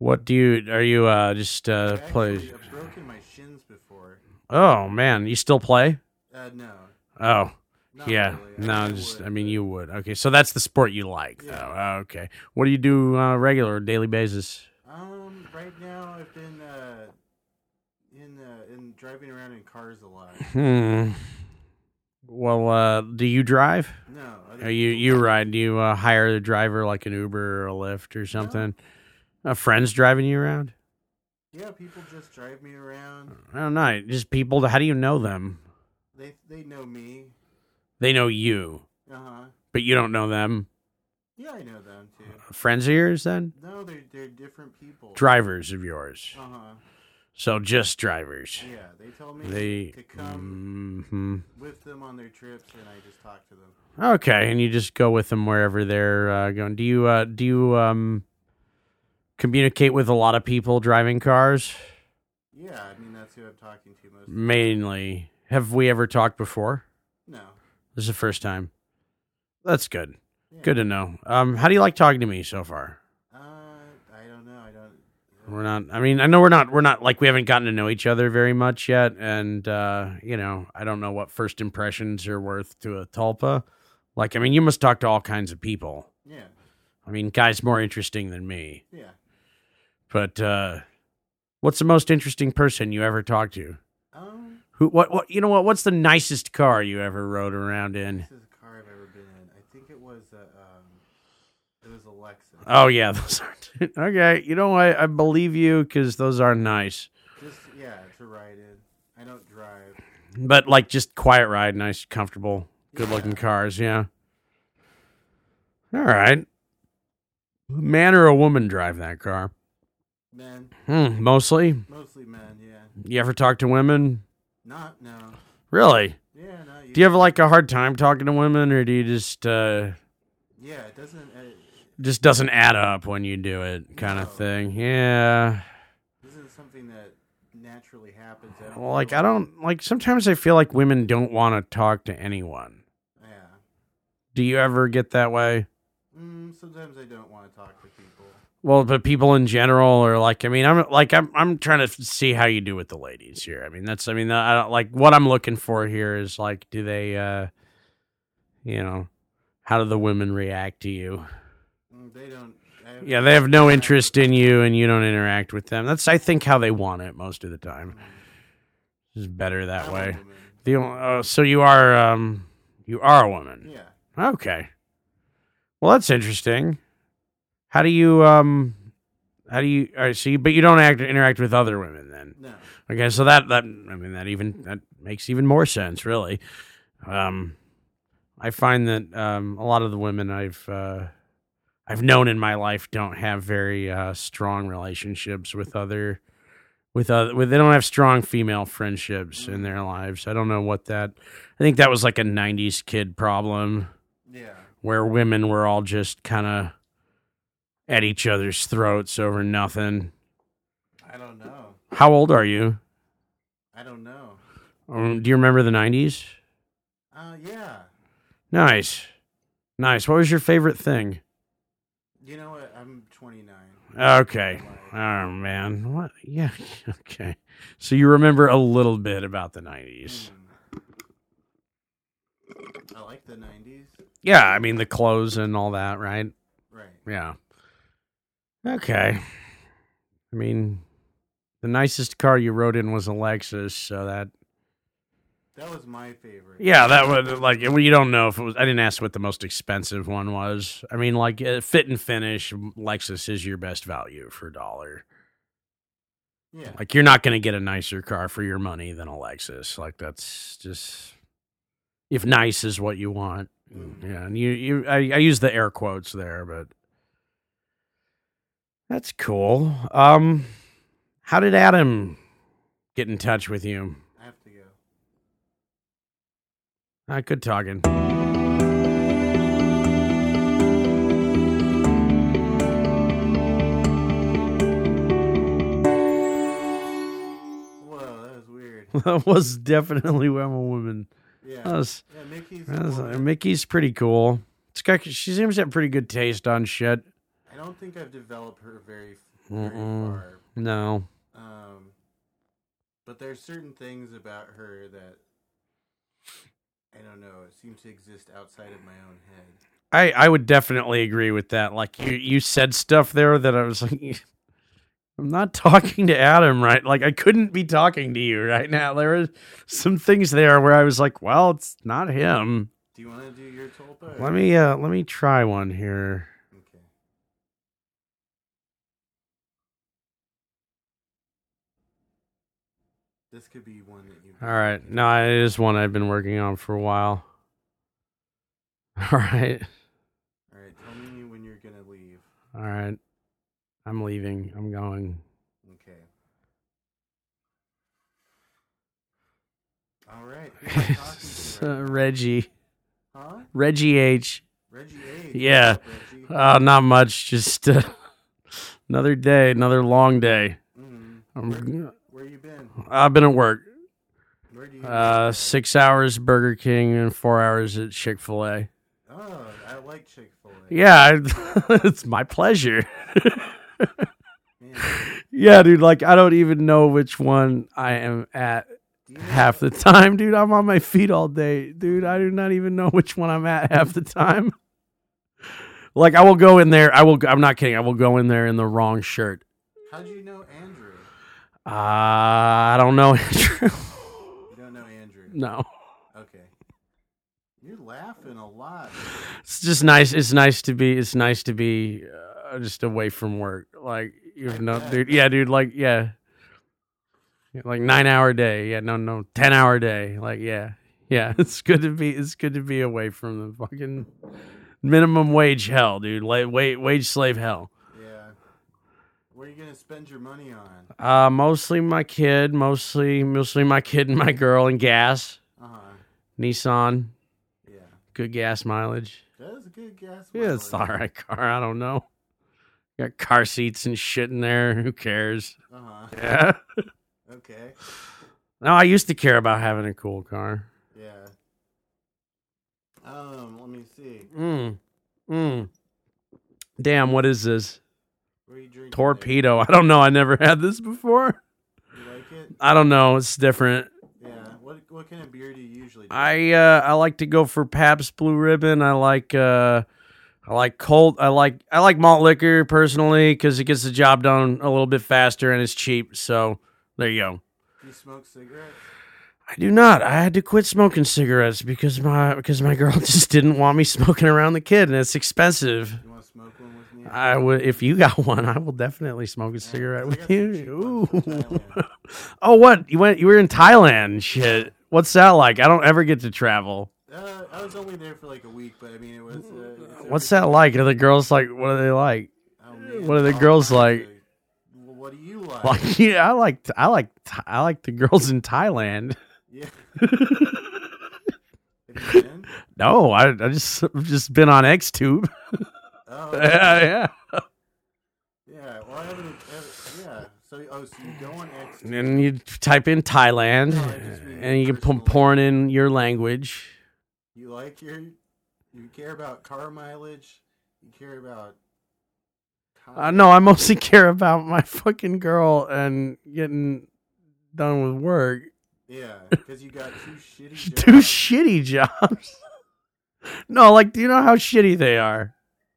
what do you are you uh just uh I've play? I've broken my shins before. Oh man, you still play? Uh, no. Oh Not yeah, really. no, I just would, I mean you would. Okay, so that's the sport you like. Yeah. though. Oh, okay, what do you do on uh, regular daily basis? Um, right now I've been uh, in uh, in driving around in cars a lot. Hmm. Well, uh, do you drive? No. Are you you ride? Do you uh, hire a driver like an Uber or a Lyft or something? Uh, friends driving you around? Yeah, people just drive me around. I don't know. Just people. How do you know them? They they know me. They know you, Uh huh. but you don't know them. Yeah, I know them too. Friends of yours, then? No, they're they're different people. Drivers of yours. Uh huh. So just drivers. Yeah, they tell me They. to come hmm with them on their trips, and I just talk to them. Okay, and you just go with them wherever they're uh, going. Do you uh, do you um communicate with a lot of people driving cars? Yeah, I mean that's who I'm talking to most. Mainly. Have we ever talked before? No. This is the first time. That's good. Yeah. Good to know. Um, how do you like talking to me so far? Uh, I don't know. I don't. we're not. I mean, I know we're not. We're not like we haven't gotten to know each other very much yet, and uh, you know, I don't know what first impressions are worth to a tulpa. Like, I mean, you must talk to all kinds of people. Yeah. I mean, guys more interesting than me. Yeah. But uh, what's the most interesting person you ever talked to? Um, Who? What? What? You know what? What's the nicest car you ever rode around in? this is a car I've ever been in. I think it was a, um, it was a Lexus. Oh yeah, those aren't. okay. You know what? I believe you because those are nice. Just yeah, to ride in. I don't drive. But like just quiet ride, nice, comfortable, good looking Yeah. cars. Yeah. All right. Man or a woman drive that car? Men, Hmm, mostly. mostly men. Yeah. You ever talk to women? Not no. Really? Yeah, no. You, Do you have like a hard time talking to women, or do you just uh, Yeah, it doesn't. Uh, just doesn't add up when you do it, kind No. of thing? Yeah. this is something that naturally happens. I Well, like I don't like. Sometimes I feel like women don't want to talk to anyone. Yeah. Do you ever get that way? Mm, sometimes I don't want to talk. Well, but people in general are like, I mean, I'm like, I'm, I'm trying to see how you do with the ladies here. I mean, that's, I mean, I don't like what I'm looking for here is like, do they, uh, you know, how do the women react to you? Mm, they don't. Have Yeah, they have no interest in you, and you don't interact with them. That's, I think, how they want it most of the time. It's better that way. The, oh, so you are, um, you are a woman. Yeah. Okay. Well, that's interesting. How do you um how do you all right, so you, but you don't act interact with other women then? No. Okay, so that that I mean that even that makes even more sense, really. Um I find that um a lot of the women I've uh I've known in my life don't have very uh strong relationships with other with other with they don't have strong female friendships in their lives. I don't know what that I think that was like a 90s kid problem Yeah. where women were all just kind of at each other's throats over nothing. I don't know. How old are you? I don't know. Um, do you remember the 90s? Uh, yeah. Nice. Nice. What was your favorite thing? You know what? I'm 29. Okay. Oh, man. What? Yeah. Okay. So you remember a little bit about the 90s. Mm. I like the 90s. Yeah. I mean, the clothes and all that, right? Right. Yeah. Okay. I mean, the nicest car you rode in was a Lexus, so that That was my favorite. Yeah, that would like well, you don't know if it was. I didn't ask what the most expensive one was. I mean, like uh, fit and finish, Lexus is your best value for a dollar. Yeah. Like you're not going to get a nicer car for your money than a Lexus. Like that's just if nice is what you want. Mm. Yeah, and you you I, I use the air quotes there, but that's cool. Um, how did Adam get in touch with you? I have to go. Uh, good talking. Whoa, that was weird. that was definitely I'm a woman. Yeah. That was, yeah, Mickey's. that was- Mickey's pretty cool. It's got, she seems to have pretty good taste on shit. I don't think I've developed her very, very Mm-mm. far. No. Um, but there's certain things about her that I don't know. It seems to exist outside of my own head. I, I would definitely agree with that. Like you, you said stuff there that I was like, I'm not talking to Adam, right? Like I couldn't be talking to you right now. There were some things there where I was like, well, it's not him. Do you want to do your tulpa? Let me, uh, let me try one here. Okay. This could be one that you. All right. No, it is one I've been working on for a while. All right. All right. Tell me when you're gonna leave. All right. I'm leaving. I'm going. Okay. All right. Who am I talking to Uh, right now? Reggie. Huh? Reggie H. Reggie H. Yeah. Reggie? Uh, not much. Just uh, another day, another long day. Mhm. I'm, Where you been? I've been at work. Where do you? Uh, six hours Burger King and four hours at Chick Fil A. oh, I like Chick Fil A. Yeah, I- it's my pleasure. Yeah, dude. Like I don't even know which one I am at Do half the time, dude. I'm on my feet all day, dude. I do not even know which one I'm at half the time. Like I will go in there. I will. I'm not kidding. I will go in there in the wrong shirt. How'd you know? Uh, I don't know, Andrew. You don't know Andrew. no. Okay. You're laughing a lot. It's just nice. It's nice to be. It's nice to be uh, just away from work. Like you I know, dude. Yeah, dude. Like yeah, Yeah, like nine hour day. Yeah, no, no, ten hour day. Like yeah, yeah. It's good to be. It's good to be away from the fucking minimum wage hell, dude. Like wage wage slave hell. What are you gonna spend your money on? Uh, mostly my kid. Mostly, mostly my kid and my girl and gas. Uh huh. Nissan, Yeah. good gas mileage. That is a good gas. Mileage. Yeah, it's alright car. I don't know. Got car seats and shit in there. Who cares? Uh huh. Yeah. Okay. No, I used to care about having a cool car. Yeah. Um. Let me see. Mm. Mm. Damn, what is this? Torpedo. I don't know. I never had this before. You like it? I don't know. It's different. Yeah. What What kind of beer do you usually? Drink? I uh I like to go for Pabst Blue Ribbon. I like uh I like cold. I like I like malt liquor personally because it gets the job done a little bit faster and it's cheap. So there you go. Do you smoke cigarettes? I do not. I had to quit smoking cigarettes because my because my girl just didn't want me smoking around the kid, and it's expensive. You want to smoke one with me? I would if you got one, I will definitely smoke a cigarette with you. Ooh. Oh, what you went? You were in Thailand. Shit. What's that like? I don't ever get to travel. Uh, I was only there for like a week, but I mean, it was. Uh, What's that like? Are the girls like? What are they like? Oh, man. what are the girls like? What do you like? Like, yeah, I like I like I like the girls in Thailand. Yeah. Have you been? No, I I just I've just been on XTube. Oh, yeah, yeah. yeah. Well, I haven't. Yeah. So, oh, so you go on X. And then you type in Thailand, No, I just mean and you can put porn in your language. You like your. You care about car mileage. You care about. Uh, no, I mostly care about my fucking girl and getting done with work. Yeah, because you got two shitty. Jobs. Two shitty jobs. no, like, do you know how shitty they are?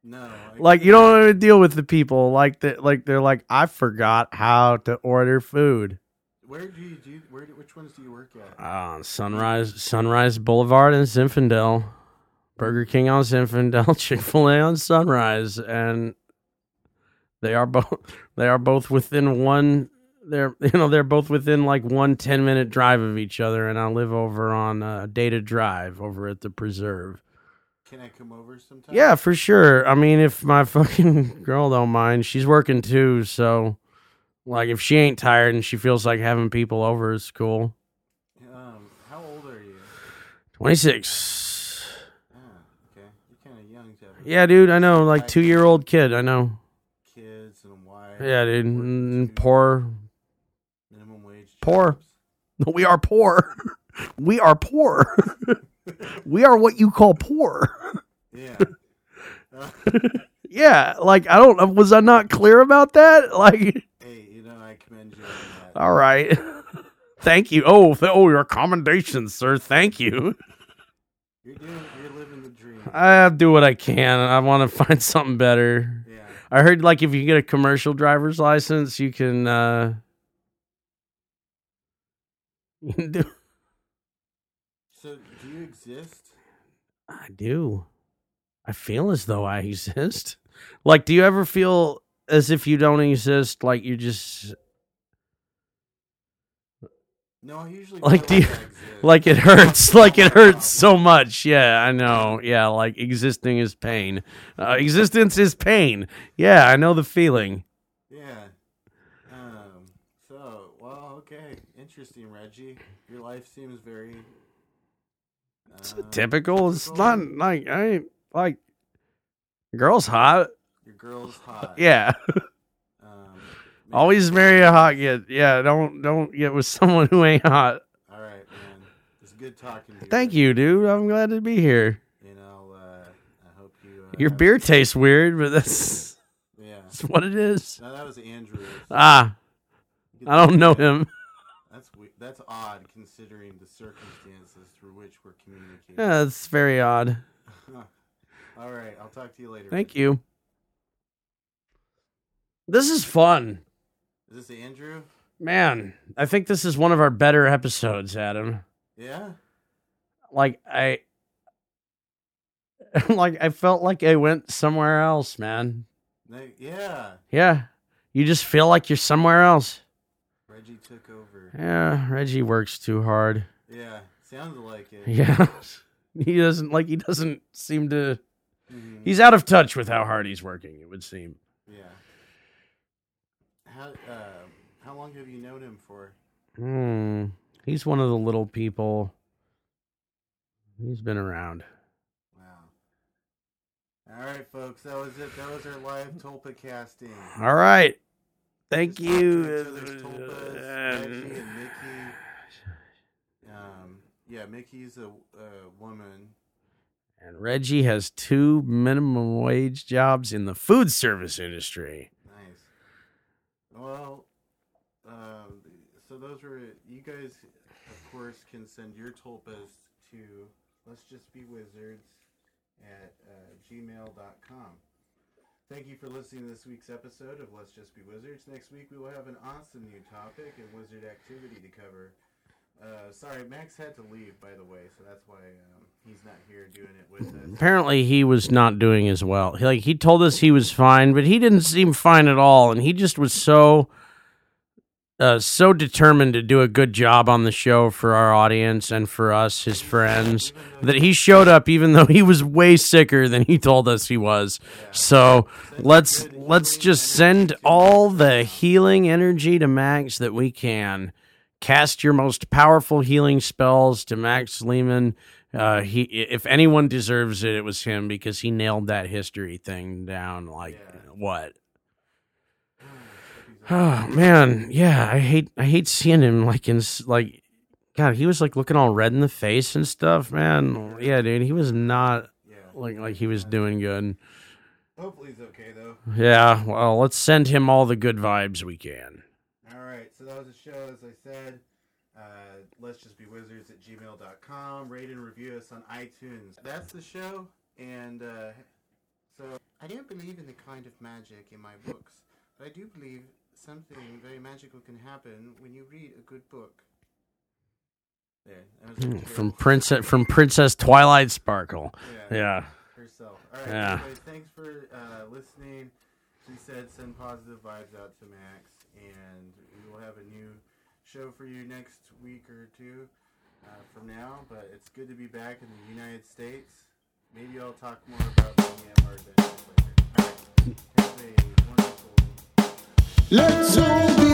No. Like, you don't want to deal with the people like that. Like, they're like, I forgot how to order food. Where do you do? Where? Do, which ones do you work at? Uh, Sunrise, Sunrise Boulevard in Zinfandel, Burger King on Zinfandel, Chick Fil A on Sunrise, and they are both they are both within one. They're you know they're both within like one 10 minute drive of each other, and I live over on uh, Data Drive over at the Preserve. Can I come over sometime? Yeah, for sure. I mean, if my fucking girl don't mind, she's working too, so like if she ain't tired and she feels like having people over is cool. Um, how old are you? Twenty six. Oh, okay. You're kind of young to Yeah, dude, I know. Like two year old kid, I know. kids and wife. Yeah, dude. Mm, Poor. Minimum wage. Poor. jobs. We are poor. We are poor. we are what you call poor. Yeah. Uh, Yeah, like I don't. Was I not clear about that? Like, hey, you know I commend you all right. Thank you. Oh, th- oh, your commendations, sir. Thank you. You're doing. You're living the dream. I do what I can. I want to find something better. yeah. I heard like if you get a commercial driver's license, you can uh you can do So, do you exist? I do. I feel as though I exist. Like do you ever feel as if you don't exist like you just No, I usually Like, do you- like it hurts like it hurts so much. Yeah, I know. Yeah, like existing is pain. Uh, existence is pain. Yeah, I know the feeling. Yeah. Um. So, well, okay. Interesting, Reggie. Your life seems very. Uh, Typical. It's not like I like girls hot. Your girl's hot. Yeah. Um, Always marry a hot kid. Yeah, don't don't get with someone who ain't hot. All right, man. It's good talking to you. Thank you, dude. I'm glad to be here. You know, uh, I hope you. Uh, Your beer tastes weird, but that's, Yeah. that's what it is. No, that was Andrew. Ah, I don't know him. That's we- that's odd considering the circumstances through which we're communicating. Yeah, that's very odd. All right, I'll talk to you later. Thank you. This is fun. Is this the Andrew? Man, I think this is one of our better episodes, Adam. Yeah. Like I like I felt like I went somewhere else, man. Yeah. Yeah. You just feel like you're somewhere else. Reggie took over. Yeah, Reggie works too hard. Yeah. sounds like it. Yeah. He doesn't like he doesn't seem to Mhm. he's out of touch with how hard he's working, it would seem. Yeah. How uh, how long have you known him for? Hmm. He's one of the little people. He's been around. Wow. All right, folks. That was it. That was our live Tulpa casting. All right. Thank Just you. each other's Reggie and Mickey. Um, yeah, Mickey's a, a woman. And Reggie has two minimum wage jobs in the food service industry. Nice. Well, um, so those were you guys. Of course, can send your tulpas to let's just be wizards at uh, gmail.com. Thank you for listening to this week's episode of Let's Just Be Wizards. Next week we will have an awesome new topic and wizard activity to cover. Uh, sorry, Max had to leave, by the way, so that's why um, he's not here doing it with us. Apparently, he was not doing as well. He, like he told us he was fine, but he didn't seem fine at all, and he just was so, uh, so determined to do a good job on the show for our audience and for us, his friends, that he showed up even though he was way sicker than he told us he was. So let's let's just send all the healing energy to Max that we can. Cast your most powerful healing spells to Max Lehman. Uh, he, if anyone deserves it, it was him because he nailed that history thing down. Like Yeah. what? Oh man, yeah. I hate, I hate seeing him like in s- like, God, he was like looking all red in the face and stuff. Man, yeah, dude, he was not Yeah. like like he was doing good. Hopefully he's okay, though. Yeah, well, let's send him all the good vibes we can. All right, so that was the show, as I said. Uh, let's just be wizards at gmail.com. Rate and review us on iTunes. That's the show. And uh, so I don't believe in the kind of magic in my books, but I do believe something very magical can happen when you read a good book. There, that was a Mm, From Princess from Princess Twilight Sparkle. yeah, Yeah. herself. All right, Yeah. anyways, thanks for uh, listening. She said send positive vibes out to Max, and we will have a new show for you next week or two uh, from now. But it's good to be back in the United States. Maybe I'll talk more about Myanmar later. All right, have a wonderful. Let's all